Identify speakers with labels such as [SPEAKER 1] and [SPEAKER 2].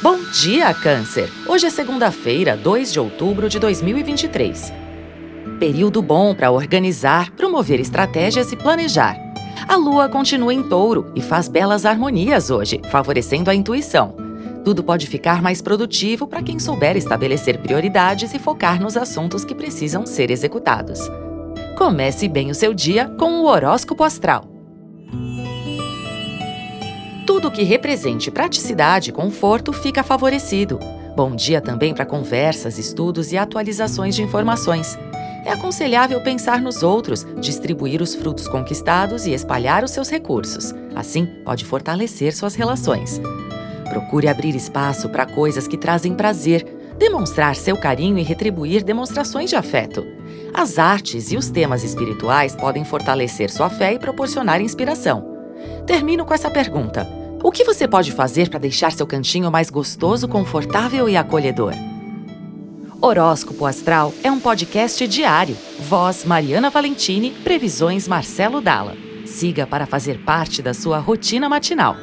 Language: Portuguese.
[SPEAKER 1] Bom dia, Câncer! Hoje é segunda-feira, 2 de outubro de 2023. Período bom para organizar, promover estratégias e planejar. A lua continua em touro e faz belas harmonias hoje, favorecendo a intuição. Tudo pode ficar mais produtivo para quem souber estabelecer prioridades e focar nos assuntos que precisam ser executados. Comece bem o seu dia com o horóscopo astral. Tudo que represente praticidade e conforto fica favorecido. Bom dia também para conversas, estudos e atualizações de informações. É aconselhável pensar nos outros, distribuir os frutos conquistados e espalhar os seus recursos. Assim, pode fortalecer suas relações. Procure abrir espaço para coisas que trazem prazer, demonstrar seu carinho e retribuir demonstrações de afeto. As artes e os temas espirituais podem fortalecer sua fé e proporcionar inspiração. Termino com essa pergunta: o que você pode fazer para deixar seu cantinho mais gostoso, confortável e acolhedor? Horóscopo Astral é um podcast diário. Voz Mariana Valentini, previsões Marcelo Dalla. Siga para fazer parte da sua rotina matinal.